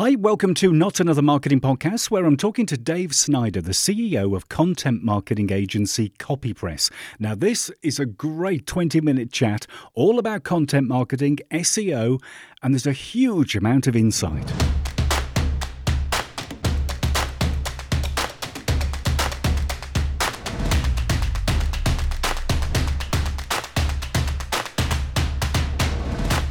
Hi, welcome to Not Another Marketing Podcast, where I'm talking to Dave Snyder, the CEO of content marketing agency CopyPress. Now, this is a great 20 minute chat all about content marketing, SEO, and there's a huge amount of insight.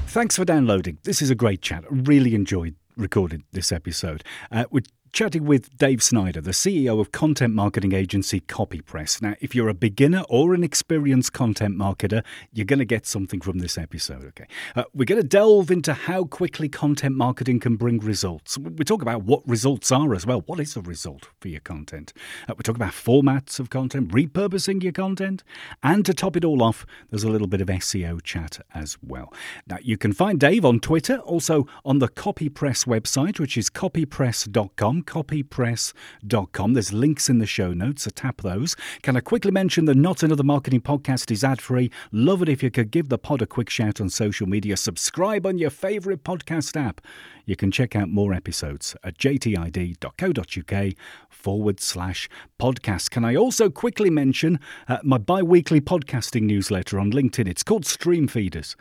Thanks for downloading. This is a great chat. I really enjoyed recorded this episode. Uh, we're chatting with Dave Snyder, the CEO of content marketing agency CopyPress. Now, if you're a beginner or an experienced content marketer, you're going to get something from this episode, okay? Uh, we're going to delve into how quickly content marketing can bring results. We talk about what results are as well. What is a result for your content? Uh, we talk about formats of content, repurposing your content, and to top it all off, there's a little bit of SEO chat as well. Now, you can find Dave on Twitter, also on the CopyPress website, which is copypress.com copypress.com. There's links in the show notes, so tap those. Can I quickly mention that Not Another Marketing Podcast is ad free? Love it if you could give the pod a quick shout on social media. Subscribe on your favourite podcast app. You can check out more episodes at jtid.co.uk forward slash podcast. Can I also quickly mention uh, my bi weekly podcasting newsletter on LinkedIn? It's called Stream Feeders.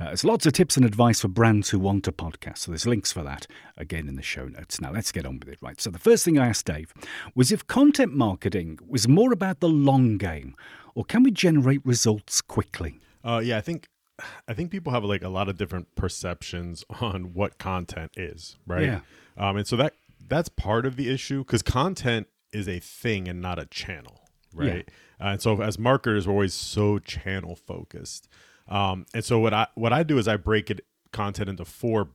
Uh, there's lots of tips and advice for brands who want a podcast, so there's links for that again in the show notes. Now let's get on with it, right? So the first thing I asked Dave was if content marketing was more about the long game, or can we generate results quickly? Uh, yeah, I think I think people have like a lot of different perceptions on what content is, right? Yeah. Um, and so that that's part of the issue because content is a thing and not a channel, right? Uh, and so as marketers, we're always so channel focused. Um, and so what I what I do is I break it content into four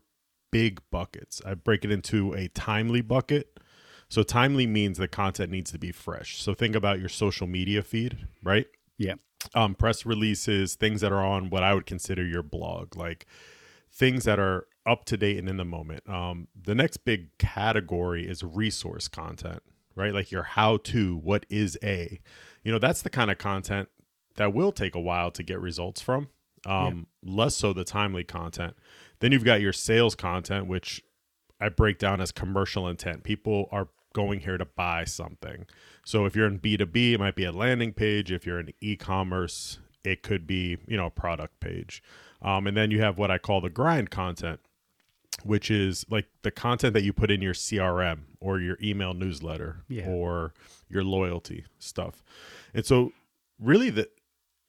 big buckets. I break it into a timely bucket. So timely means the content needs to be fresh. So think about your social media feed, right? Yeah. Um, press releases, things that are on what I would consider your blog, like things that are up to date and in the moment. Um, the next big category is resource content, right? Like your how to, what is a, you know, that's the kind of content that will take a while to get results from um, yeah. less so the timely content. Then you've got your sales content, which I break down as commercial intent. People are going here to buy something. So if you're in B2B, it might be a landing page. If you're in e-commerce, it could be, you know, a product page. Um, and then you have what I call the grind content, which is like the content that you put in your CRM or your email newsletter yeah. or your loyalty stuff. And so really the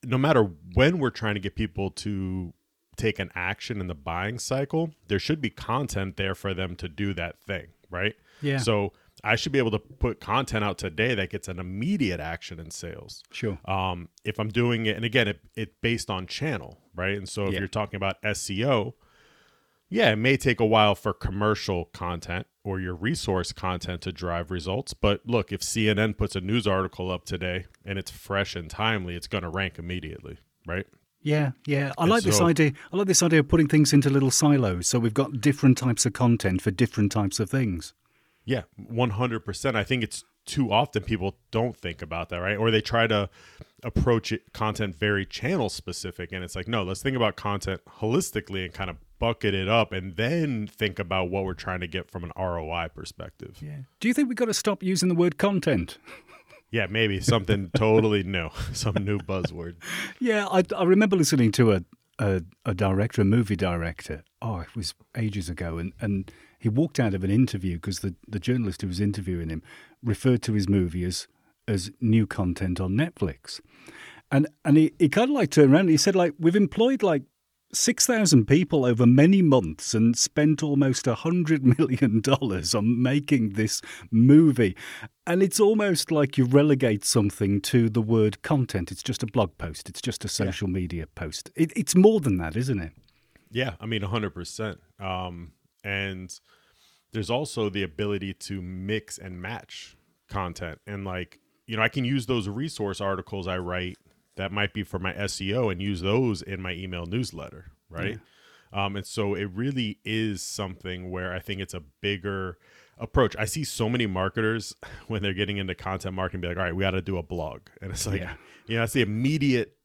no matter when we're trying to get people to take an action in the buying cycle, there should be content there for them to do that thing, right? Yeah. So I should be able to put content out today that gets an immediate action in sales. Sure. Um, if I'm doing it, and again, it, it based on channel, right? And so if yeah. you're talking about SEO, yeah, it may take a while for commercial content or your resource content to drive results. But look, if CNN puts a news article up today and it's fresh and timely, it's going to rank immediately, right? Yeah, yeah. I and like so, this idea. I like this idea of putting things into little silos. So we've got different types of content for different types of things. Yeah, 100%. I think it's too often people don't think about that, right? Or they try to approach it content very channel specific and it's like, no, let's think about content holistically and kind of bucket it up and then think about what we're trying to get from an ROI perspective. Yeah. Do you think we've got to stop using the word content? Yeah, maybe something totally new, some new buzzword. Yeah, I, I remember listening to a, a, a director, a movie director. Oh, it was ages ago, and and he walked out of an interview because the, the journalist who was interviewing him referred to his movie as as new content on Netflix. And and he, he kind of like turned around and he said, like, we've employed like 6,000 people over many months and spent almost $100 million on making this movie. And it's almost like you relegate something to the word content. It's just a blog post, it's just a social yeah. media post. It, it's more than that, isn't it? Yeah, I mean, 100%. Um, and there's also the ability to mix and match content. And like, you know, I can use those resource articles I write that might be for my SEO and use those in my email newsletter, right? Yeah. Um, and so it really is something where I think it's a bigger approach. I see so many marketers when they're getting into content marketing be like, all right, we got to do a blog. And it's like, yeah. you know, that's the immediate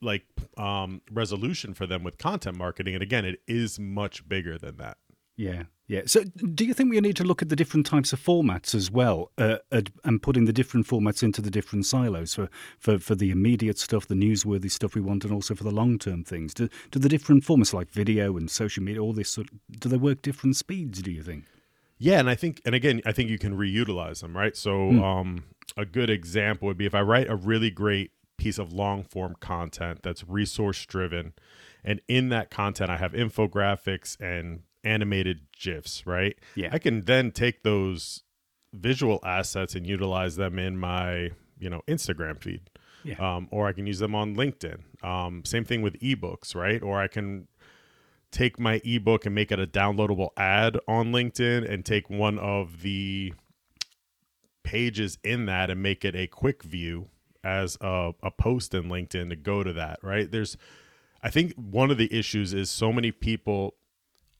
like um, resolution for them with content marketing. And again, it is much bigger than that. Yeah, yeah. So, do you think we need to look at the different types of formats as well, uh, and putting the different formats into the different silos for, for, for the immediate stuff, the newsworthy stuff we want, and also for the long term things? Do, do the different formats like video and social media, all this, sort of, do they work different speeds? Do you think? Yeah, and I think, and again, I think you can reutilize them, right? So, mm. um, a good example would be if I write a really great piece of long form content that's resource driven, and in that content I have infographics and animated gifs, right? Yeah. I can then take those visual assets and utilize them in my, you know, Instagram feed. Yeah. Um, or I can use them on LinkedIn. Um, same thing with ebooks, right? Or I can take my ebook and make it a downloadable ad on LinkedIn and take one of the pages in that and make it a quick view as a, a post in LinkedIn to go to that, right? There's I think one of the issues is so many people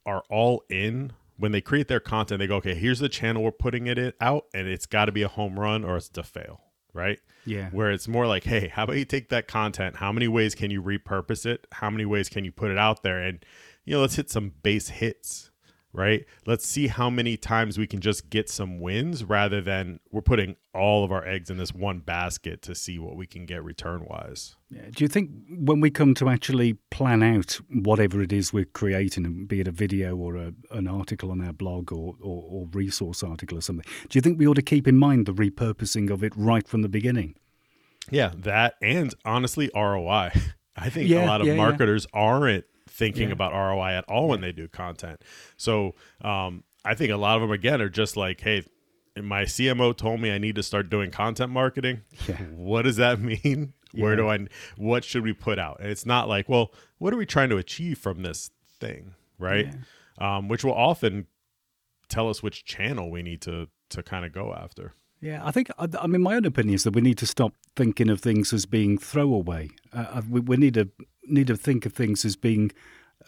are all in when they create their content. They go, okay, here's the channel we're putting it out, and it's got to be a home run or it's to fail, right? Yeah. Where it's more like, hey, how about you take that content? How many ways can you repurpose it? How many ways can you put it out there? And you know, let's hit some base hits right? Let's see how many times we can just get some wins rather than we're putting all of our eggs in this one basket to see what we can get return wise. Yeah. Do you think when we come to actually plan out whatever it is we're creating, be it a video or a, an article on our blog or, or, or resource article or something, do you think we ought to keep in mind the repurposing of it right from the beginning? Yeah, that and honestly, ROI. I think yeah, a lot of yeah, marketers yeah. aren't thinking yeah. about ROI at all when they do content. So um, I think a lot of them again are just like, hey, my CMO told me I need to start doing content marketing. Yeah. What does that mean? Yeah. Where do I? What should we put out? And it's not like, well, what are we trying to achieve from this thing, right? Um, which will often tell us which channel we need to to kind of go after. Yeah, I think, I mean, my own opinion is that we need to stop thinking of things as being throwaway. Uh, we, we, need to need to think of things as being,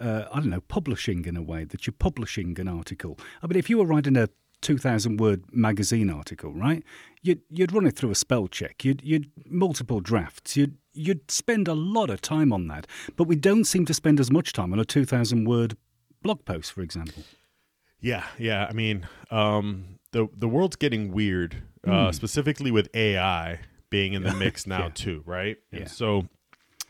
uh, I don't know, publishing in a way that you're publishing an article. I mean, if you were writing a 2,000 word magazine article, right? You'd, you'd run it through a spell check. You'd, you'd multiple drafts. You'd, you'd spend a lot of time on that. But we don't seem to spend as much time on a 2,000 word blog post, for example. Yeah, yeah. I mean, um, the the world's getting weird, uh, mm. specifically with AI being in the mix now yeah. too, right? Yeah. And so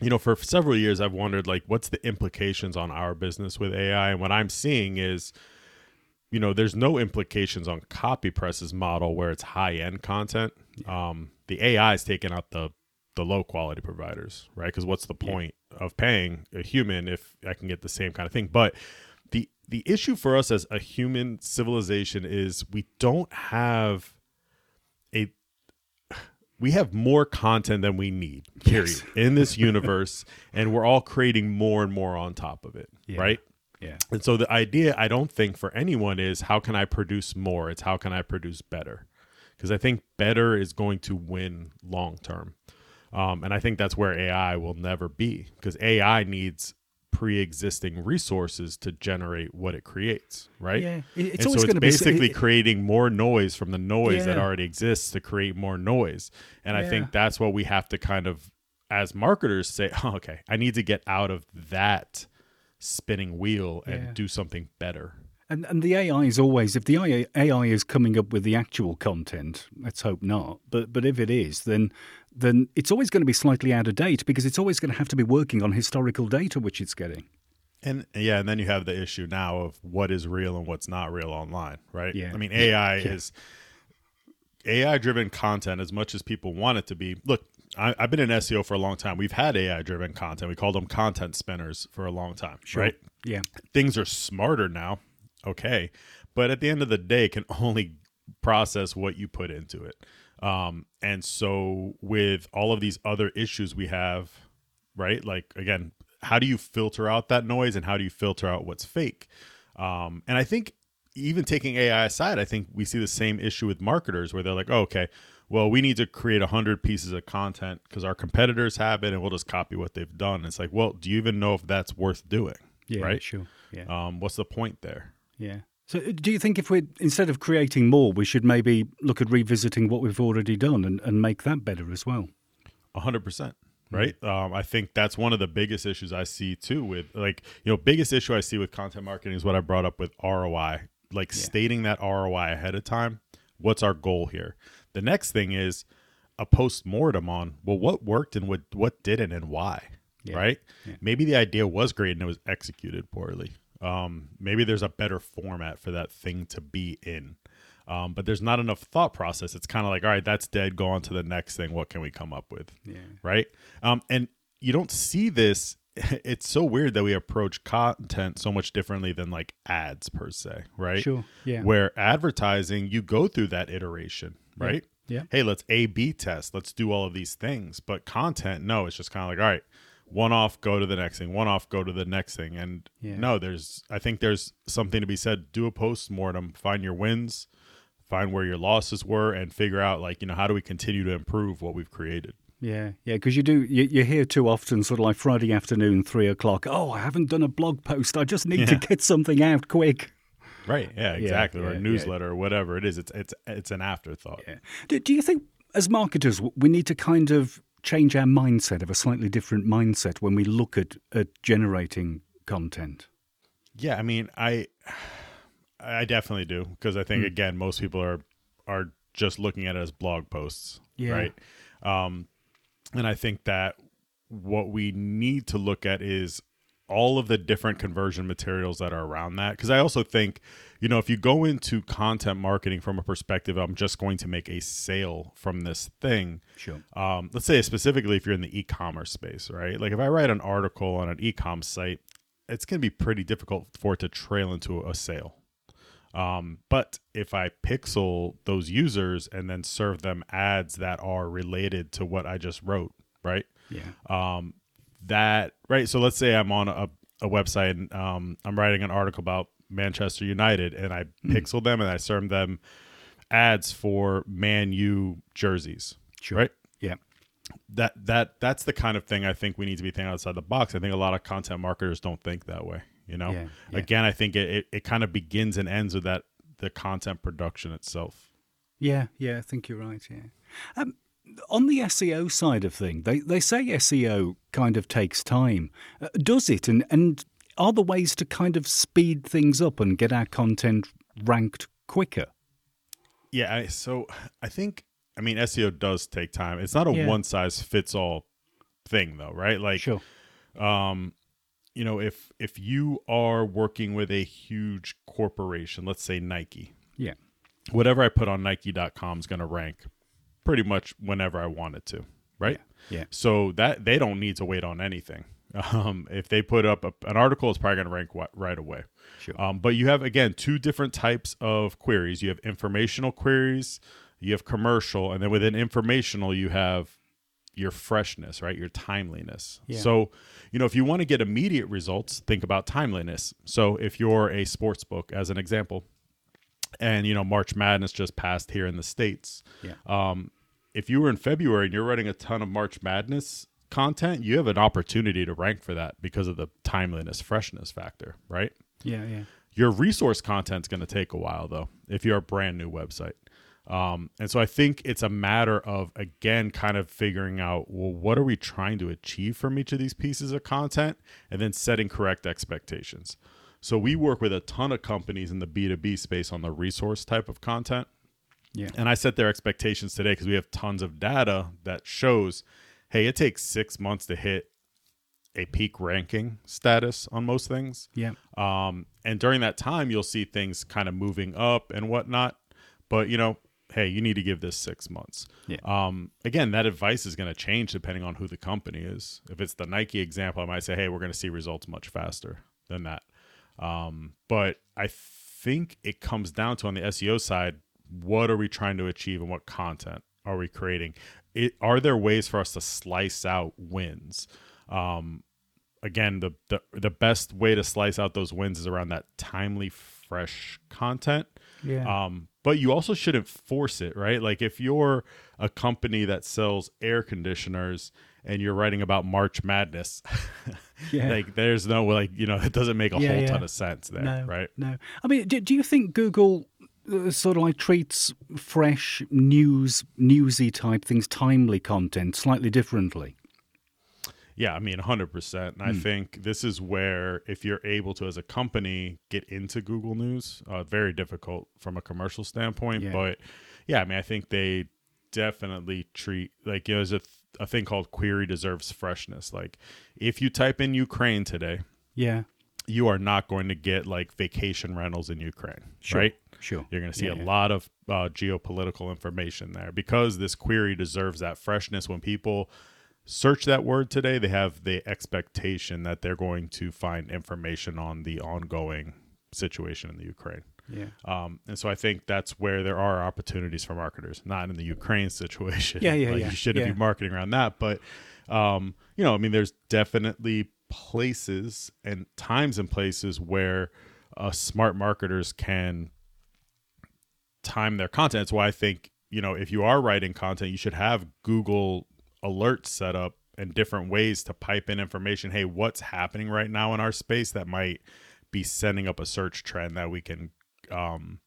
you know, for several years, I've wondered like, what's the implications on our business with AI? And what I'm seeing is, you know, there's no implications on copy CopyPress's model where it's high end content. Um, the AI is taking out the the low quality providers, right? Because what's the point yeah. of paying a human if I can get the same kind of thing? But the the issue for us as a human civilization is we don't have we have more content than we need period yes. in this universe and we're all creating more and more on top of it yeah. right? Yeah. And so the idea i don't think for anyone is how can i produce more? It's how can i produce better? Because i think better is going to win long term. Um, and i think that's where ai will never be because ai needs pre-existing resources to generate what it creates, right? Yeah, it's and always so it's basically be, creating more noise from the noise yeah. that already exists to create more noise. And yeah. I think that's what we have to kind of, as marketers, say, oh, okay, I need to get out of that spinning wheel and yeah. do something better. And and the AI is always if the AI is coming up with the actual content, let's hope not. But but if it is, then then it's always going to be slightly out of date because it's always going to have to be working on historical data which it's getting. And yeah, and then you have the issue now of what is real and what's not real online, right? Yeah. I mean, AI yeah. is AI driven content as much as people want it to be. Look, I, have been in SEO for a long time. We've had AI driven content. We called them content spinners for a long time, sure. right? Yeah. Things are smarter now okay. But at the end of the day, can only process what you put into it. Um, and so with all of these other issues we have, right? Like again, how do you filter out that noise and how do you filter out what's fake? Um, and I think even taking AI aside, I think we see the same issue with marketers where they're like, oh, okay, well, we need to create 100 pieces of content because our competitors have it and we'll just copy what they've done. It's like, well, do you even know if that's worth doing? Yeah, right. Sure. Yeah. Um, what's the point there? Yeah. So, uh, do you think if we're instead of creating more, we should maybe look at revisiting what we've already done and, and make that better as well? A hundred percent. right? Um, I think that's one of the biggest issues I see too. With like, you know, biggest issue I see with content marketing is what I brought up with ROI, like Yeah. stating that ROI ahead of time. What's our goal here? The next thing is a post mortem on well, what worked and what what didn't and why, Yeah. right? Yeah. Maybe the idea was great and it was executed poorly. Um, maybe there's a better format for that thing to be in. Um, but there's not enough thought process. It's kind of like, all right, that's dead. Go on to the next thing. What can we come up with? Yeah. right? Um, and you don't see this. It's so weird that we approach content so much differently than like ads per se, right? Sure. Yeah. Where advertising, you go through that iteration, right? Yeah. Hey, let's A B test. Let's do all of these things. But content, no, it's just kind of like, all right, one off, go to the next thing, one off, go to the next thing. And Yeah. no, there's, I think there's something to be said. Do a post mortem, find your wins, find where your losses were, and figure out, like, you know, how do we continue to improve what we've created? Yeah, yeah, because you do you, you hear too often, sort of like Friday afternoon, three o'clock. Oh, I haven't done a blog post. I just need to get something out quick. Right. Yeah. Exactly. or yeah, a newsletter or whatever it is. It's it's it's an afterthought. Yeah. Do, do you think, as marketers, we need to kind of change our mindset, of a slightly different mindset when we look at, at generating content? Yeah. I mean, I I definitely do because I think again, most people are are just looking at it as blog posts. Yeah. Right. Um, and I think that what we need to look at is all of the different conversion materials that are around that because i also think you know if you go into content marketing from a perspective i'm just going to make a sale from this thing Sure. um, let's say specifically if you're in the e-commerce space, right? Like if I write an article on an e-com site, it's going to be pretty difficult for it to trail into a sale. Um, but if I pixel those users and then serve them ads that are related to what I just wrote, right? Yeah. um, that right. So let's say I'm on a, a website and um, I'm writing an article about Manchester United, and I pixel them and I serve them ads for Man U jerseys, Sure. right? Yeah. That that that's the kind of thing I think we need to be thinking outside the box. I think a lot of content marketers don't think that way. You know, Yeah, yeah. again, I think it, it, it kind of begins and ends with that the content production itself. Yeah, yeah, I think you're right. Yeah. Um, on the SEO side of thing, they they say SEO kind of takes time. Uh, does it? And and are there ways to kind of speed things up and get our content ranked quicker? Yeah, I, so I think I mean SEO does take time. It's not a Yeah. one size fits all thing though, right? Like Sure. um you know, if if you are working with a huge corporation, let's say Nike, Yeah. whatever I put on nike.com is going to rank pretty much whenever I wanted to, right? Yeah. So that they don't need to wait on anything. Um, if they put up a, an article, it's probably going to rank right away. Sure. Um, but you have again two different types of queries. You have informational queries, you have commercial, and then within informational, you have your freshness, right? Your timeliness. Yeah. So, you know, if you want to get immediate results, think about timeliness. So, if you're a sports book, as an example, and you know March Madness just passed here in the states, Yeah. um, if you were in February and you're writing a ton of March Madness content, you have an opportunity to rank for that because of the timeliness, freshness factor, right? Yeah. Yeah. Your resource content's going to take a while though, if you're a brand new website. Um, and so I think it's a matter of again kind of figuring out well what are we trying to achieve from each of these pieces of content and then setting correct expectations. So we work with a ton of companies in the B2B space on the resource type of content. Yeah. And I set their expectations today because we have tons of data that shows, hey, it takes six months to hit a peak ranking status on most things. Yeah. Um, and during that time, you'll see things kind of moving up and whatnot. But you know, hey, you need to give this six months. Yeah. Um, again, that advice is going to change depending on who the company is. If it's the Nike example, I might say, hey, we're going to see results much faster than that. Um, but I think it comes down to on the SEO side, what are we trying to achieve and what content are we creating? It, are there ways for us to slice out wins? Um, again, the, the the best way to slice out those wins is around that timely, fresh content. Yeah. Um, but you also shouldn't force it, right? Like if you're a company that sells air conditioners and you're writing about March Madness, Yeah. like there's no like you know it doesn't make a Yeah, whole yeah. ton of sense there, no. right? No. I mean, do, do you think Google sort of like treats fresh news, newsy type things, timely content slightly differently? Yeah, I mean, 100%. And I Hmm. think this is where, if you're able to, as a company, get into Google News, uh, very difficult from a commercial standpoint. Yeah. But yeah, I mean, I think they definitely treat, like, you know, there's a, th- a thing called query deserves freshness. Like, if you type in Ukraine today, Yeah. You are not going to get like vacation rentals in Ukraine, Sure. right? Sure. You're going to see Yeah, a yeah. lot of uh, geopolitical information there because this query deserves that freshness. When people search that word today, they have the expectation that they're going to find information on the ongoing situation in the Ukraine. Yeah. Um, and so I think that's where there are opportunities for marketers, not in the Ukraine situation. Yeah, yeah, Like, yeah, You shouldn't yeah. be marketing around that, but um, you know, I mean, there's definitely places and times and places where uh, smart marketers can time their content. That's why I think you know if you are writing content, you should have Google alerts set up and different ways to pipe in information. Hey, what's happening right now in our space that might be sending up a search trend that we can um,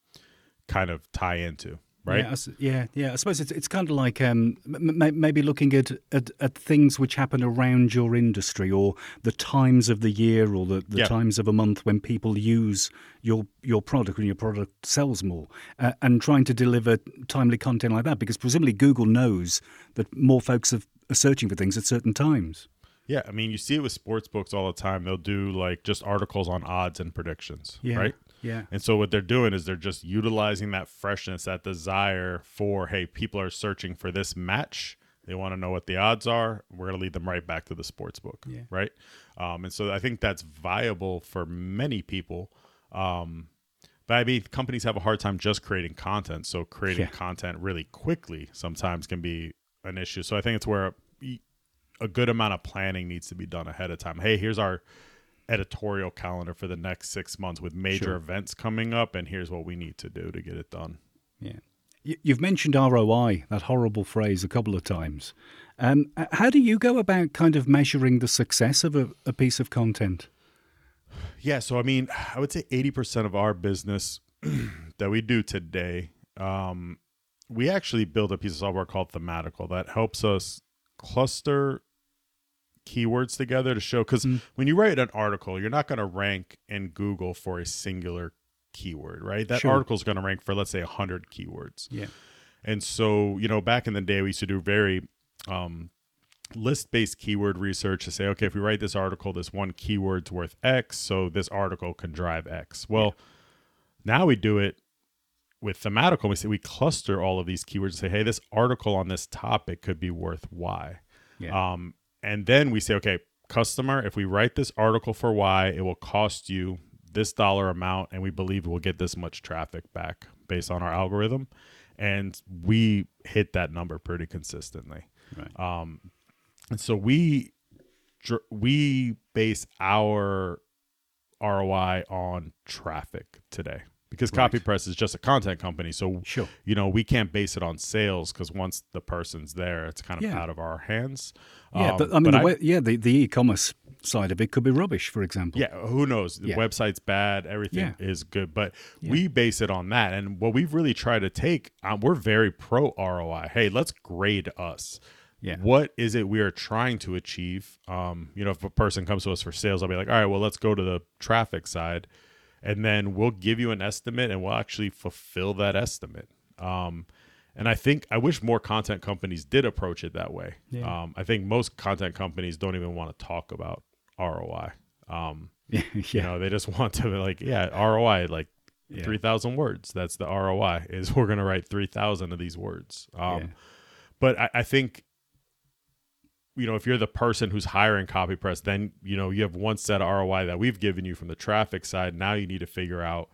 kind of tie into, right? Yeah, yeah, yeah. I suppose it's it's kind of like um, m- maybe looking at, at at things which happen around your industry, or the times of the year, or the, the Yeah. times of a month when people use your your product and your product sells more, uh, and trying to deliver timely content like that, because presumably Google knows that more folks are, are searching for things at certain times. Yeah, I mean, you see it with sports books all the time. They'll do like just articles on odds and predictions, Yeah, right? Yeah, And so what they're doing is they're just utilizing that freshness, that desire for, hey, people are searching for this match. They want to know what the odds are. We're going to lead them right back to the sports book, Yeah. right? Um, and so I think that's viable for many people. Um, but I mean, companies have a hard time just creating content. So creating Yeah. content really quickly sometimes can be an issue. So I think it's where a, a good amount of planning needs to be done ahead of time. Hey, here's our editorial calendar for the next six months with major Sure. events coming up, and here's what we need to do to get it done. yeah. You- You've mentioned ROI, that horrible phrase, a couple of times. Um, how do you go about kind of measuring the success of a, a piece of content? Yeah, so I mean, I would say 80% of our business that we do today, um, we actually build a piece of software called Thematical that helps us cluster keywords together to show because Mm. when you write an article, you're not going to rank in Google for a singular keyword, right? That Sure. article is going to rank for, let's say, 100 keywords. Yeah. And so, you know, back in the day, we used to do very um, list based keyword research to say, okay, if we write this article, this one keyword's worth X, so this article can drive X. Well, now we do it with thematical. We say we cluster all of these keywords and say, hey, this article on this topic could be worth Y. Yeah. Um, and then we say, okay, customer, if we write this article for Y, it will cost you this dollar amount, and we believe we'll get this much traffic back based on our algorithm. And we hit that number pretty consistently. Right. Um, and so we we base our ROI on traffic today because Right. CopyPress is just a content company. So Sure. you know we can't base it on sales because once the person's there, it's kind of Yeah. out of our hands. Yeah, Um, but I mean, the I- way, yeah, the, the e-commerce side of it could be rubbish, for example. yeah, who knows? The Yeah. website's bad, everything Yeah. is good, but we base it on that. And what we've really tried to take, um, we're very pro ROI. Hey, let's grade us. Yeah. What is it we are trying to achieve? Um, you know, if a person comes to us for sales, I'll be like, all right, well, let's go to the traffic side, and then we'll give you an estimate, and we'll actually fulfill that estimate. Um, and I think I wish more content companies did approach it that way. Yeah. Um, I think most content companies don't even want to talk about ROI. Um, yeah. you know, they just want to be like, yeah, ROI, like Yeah. three thousand words. That's the ROI. Is we're gonna write three thousand of these words. Um, Yeah. But I, I think, you know, if you're the person who's hiring CopyPress, then you know you have one set of ROI that we've given you from the traffic side. Now you need to figure out,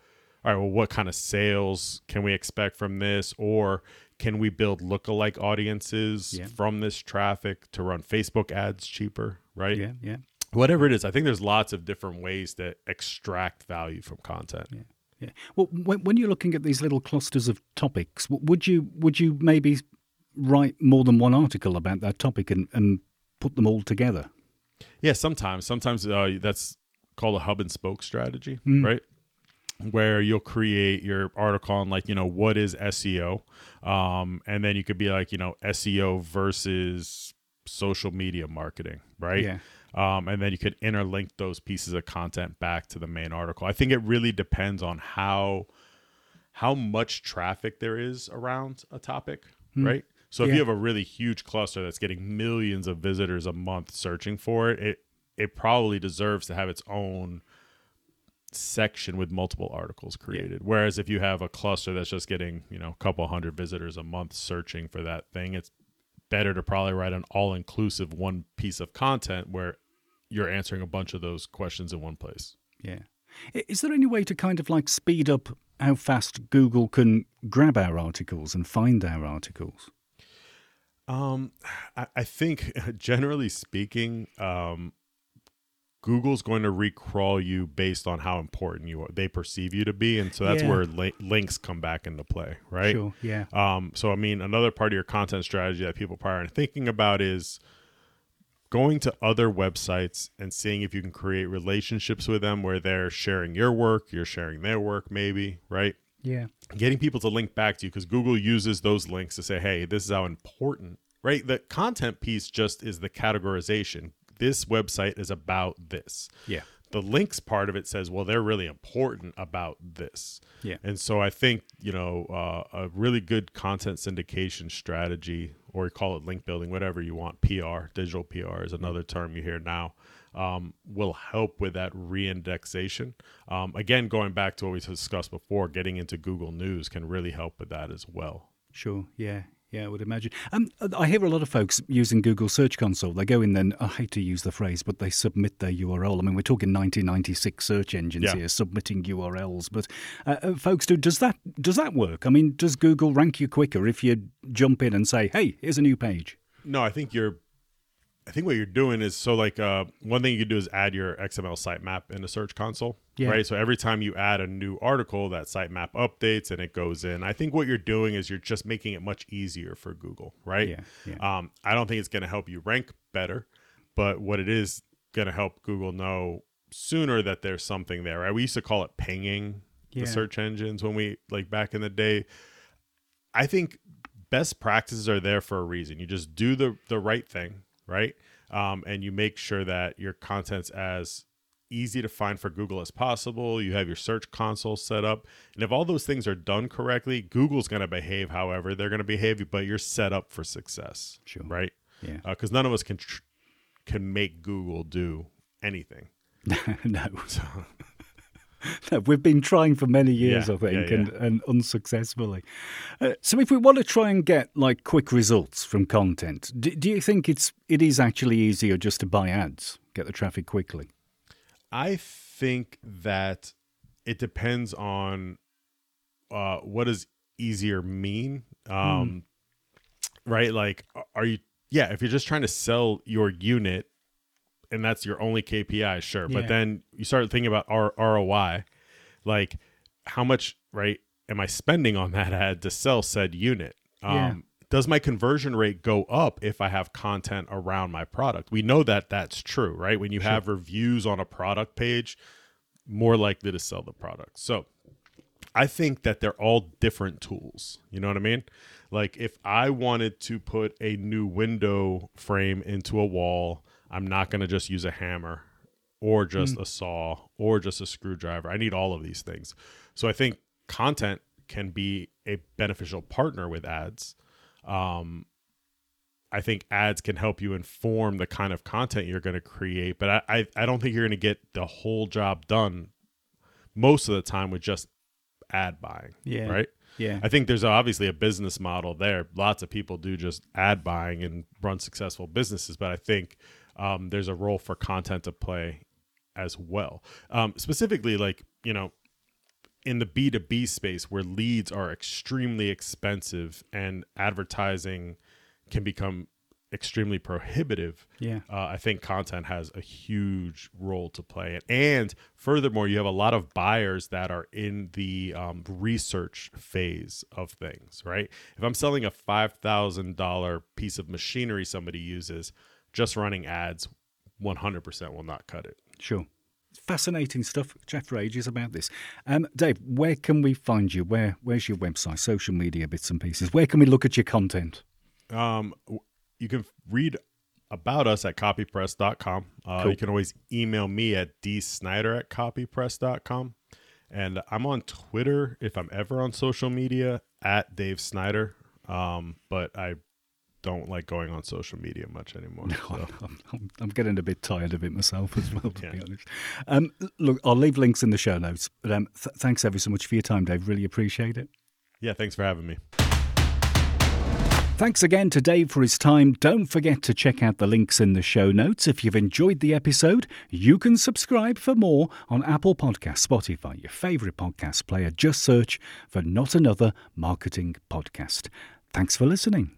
all right, well, what kind of sales can we expect from this, or can we build lookalike audiences Yeah. from this traffic to run Facebook ads cheaper, right? yeah, yeah, whatever it is i think there's lots of different ways to extract value from content yeah, yeah. Well, when, when you're looking at these little clusters of topics, would you would you maybe write more than one article about that topic and, and put them all together? yeah sometimes sometimes uh, that's called a hub and spoke strategy Mm. right where you'll create your article on like you know what is seo um, and then you could be like you know seo versus social media marketing, right? Yeah. Um, and then you could interlink those pieces of content back to the main article. I think it really depends on how how much traffic there is around a topic, right? So if Hmm. You have a really huge cluster that's getting millions of visitors a month searching for it, it it probably deserves to have its own section with multiple articles created. Whereas if you have a cluster that's just getting, you know, a couple hundred visitors a month searching for that thing, it's better to probably write an all-inclusive one piece of content where you're answering a bunch of those questions in one place. Yeah. Is there any way to kind of like speed up how fast Google can grab our articles and find our articles? Um, I, I think generally speaking, um, Google's going to recrawl you based on how important you are, they perceive you to be, and so that's Yeah. where li- links come back into play, right? Sure. Yeah. Um, so I mean, another part of your content strategy that people probably aren't thinking about is going to other websites and seeing if you can create relationships with them where they're sharing your work, you're sharing their work, maybe, right? Yeah. getting people to link back to you because Google uses those links to say, hey, this is how important, right? The content piece just is the categorization. This website is about this. Yeah. The links part of it says, well, they're really important about this. Yeah. And so I think, you know, uh, a really good content syndication strategy, or you call it link building, whatever you want, PR, digital PR is another term you hear now, um, will help with that reindexation. Um, again, going back to what we discussed before, getting into Google News can really help with that as well. Sure. Yeah. Yeah, I would imagine. Um, I hear a lot of folks using Google Search Console. They go in then, I hate to use the phrase, but they submit their URL. I mean, we're talking 1996 search engines Yeah. here submitting URLs. But uh, uh, folks, do does that does that work? I mean, does Google rank you quicker if you jump in and say, "Hey, here's a new page"? No, I think you're. I think what you're doing is so like uh, one thing you could do is add your XML sitemap in the Search Console, Yeah. right? So every time you add a new article, that sitemap updates and it goes in. I think what you're doing is you're just making it much easier for Google, right? Yeah, yeah. Um, I don't think it's going to help you rank better, but what it is going to help Google know sooner that there's something there. Right? We used to call it pinging Yeah. the search engines when we like back in the day. I think best practices are there for a reason. You just do the the right thing, right? Um, and you make sure that your content's as easy to find for Google as possible. You have your search console set up, and if all those things are done correctly, Google's going to behave however they're going to behave, but you're set up for success, Sure. right? Yeah. Because none of us can tr- can make Google do anything. no. no, we've been trying for many years, Yeah, I think, yeah, And, and unsuccessfully. Uh, so, if we want to try and get like quick results from content, do, do you think it's it is actually easier just to buy ads, get the traffic quickly? I think that it depends on uh, what does easier mean. Um, Right? Like, are you, yeah, if you're just trying to sell your unit and that's your only KPI, sure. Yeah. But then you start thinking about R- ROI, like how much, right, am I spending on that ad to sell said unit? Um, Yeah. Does my conversion rate go up if I have content around my product? We know that that's true, right? When you have reviews on a product page, more likely to sell the product. So I think that they're all different tools. You know what I mean? Like if I wanted to put a new window frame into a wall, I'm not going to just use a hammer or just a saw or just a screwdriver. I need all of these things. So I think content can be a beneficial partner with ads. Um, I think ads can help you inform the kind of content you're going to create, but I, I, I don't think you're going to get the whole job done most of the time with just ad buying. Yeah. Right. Yeah. I think there's obviously a business model there. Lots of people do just ad buying and run successful businesses, but I think um, there's a role for content to play as well. Um, specifically, like, you know, in the B2B space where leads are extremely expensive and advertising can become extremely prohibitive, Yeah. uh, I think content has a huge role to play. And furthermore, you have a lot of buyers that are in the um, research phase of things, right? If I'm selling a $5,000 piece of machinery somebody uses, just running ads 100% will not cut it. Sure. Fascinating stuff. Jeff for ages about this. Um, Dave, where can we find you? Where Where's your website? Social media bits and pieces. Where can we look at your content? Um, you can read about us at copypress.com. Uh, Cool. You can always email me at dsnyder at copypress.com. And I'm on Twitter if I'm ever on social media at Dave Snyder. Um, but I don't like going on social media much anymore. so. I'm, I'm, getting a bit tired of it myself as well, to be honest. Um, look, I'll leave links in the show notes. But um, th- thanks ever so much for your time, Dave. Really appreciate it. Yeah, thanks for having me. Thanks again to Dave for his time. Don't forget to check out the links in the show notes. If you've enjoyed the episode, you can subscribe for more on Apple Podcasts, Spotify, your favourite podcast player. Just search for Not Another Marketing Podcast. Thanks for listening.